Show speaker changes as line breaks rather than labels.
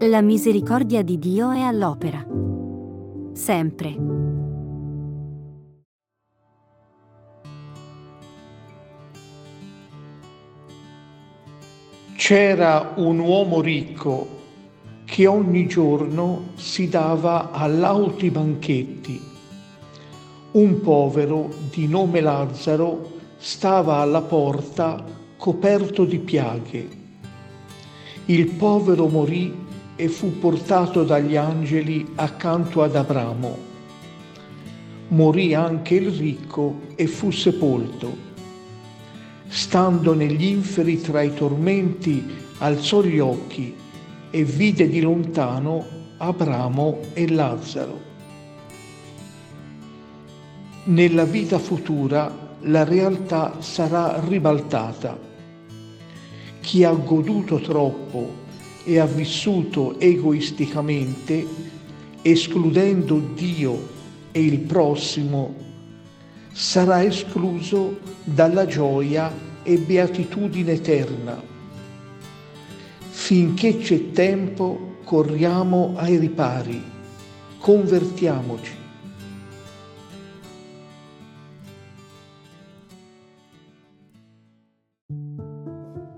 La misericordia di Dio è all'opera. Sempre.
C'era un uomo ricco che ogni giorno si dava a lauti banchetti. Un povero di nome Lazzaro stava alla porta coperto di piaghe. Il povero morì e fu portato dagli angeli accanto ad Abramo. Morì anche il ricco e fu sepolto. Stando negli inferi tra i tormenti, alzò gli occhi e vide di lontano Abramo e Lazzaro. Nella vita futura la realtà sarà ribaltata. Chi ha goduto troppo e ha vissuto egoisticamente, escludendo Dio e il prossimo, sarà escluso dalla gioia e beatitudine eterna. Finché c'è tempo, corriamo ai ripari, convertiamoci.